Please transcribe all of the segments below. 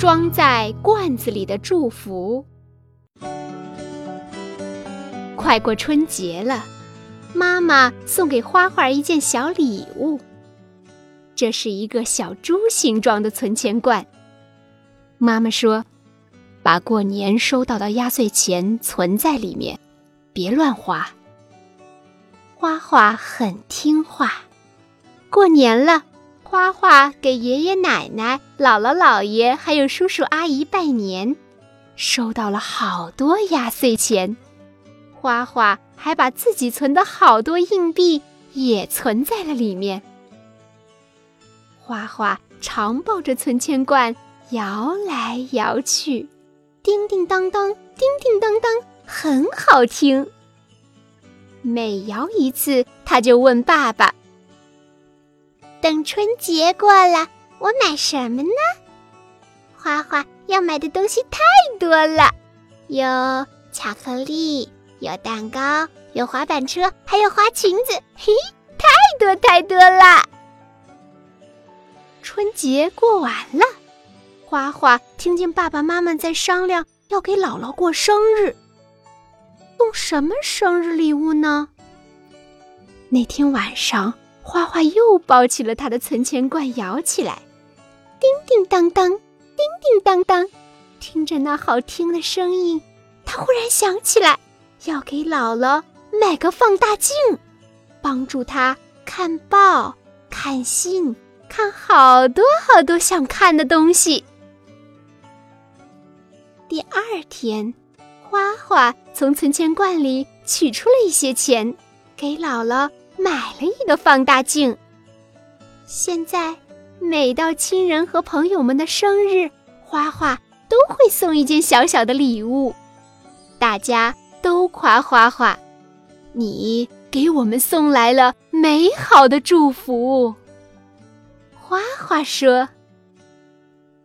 装在罐子里的祝福。快过春节了，妈妈送给花花一件小礼物。这是一个小猪形状的存钱罐。妈妈说：“把过年收到的压岁钱存在里面，别乱花。”花花很听话。过年了，花花给爷爷奶奶、姥姥姥爷还有叔叔阿姨拜年，收到了好多压岁钱。花花还把自己存的好多硬币也存在了里面。花花常抱着存钱罐摇来摇去，叮叮当当，叮叮当当，很好听。每摇一次，他就问爸爸：“等春节过了，我买什么呢？”花花要买的东西太多了，有巧克力。有蛋糕，有滑板车，还有花裙子，嘿，太多太多了。春节过完了，花花听见爸爸妈妈在商量要给姥姥过生日，送什么生日礼物呢？那天晚上，花花又抱起了他的存钱罐，摇起来，叮叮当当，叮叮当当，听着那好听的声音，他忽然想起来。要给姥姥买个放大镜，帮助她看报、看信、看好多好多想看的东西。第二天，花花从存钱罐里取出了一些钱，给姥姥买了一个放大镜。现在，每到亲人和朋友们的生日，花花都会送一件小小的礼物，大家。都夸花花，你给我们送来了美好的祝福。花花说：“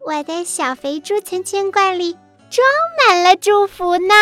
我的小肥猪存钱罐里装满了祝福呢。”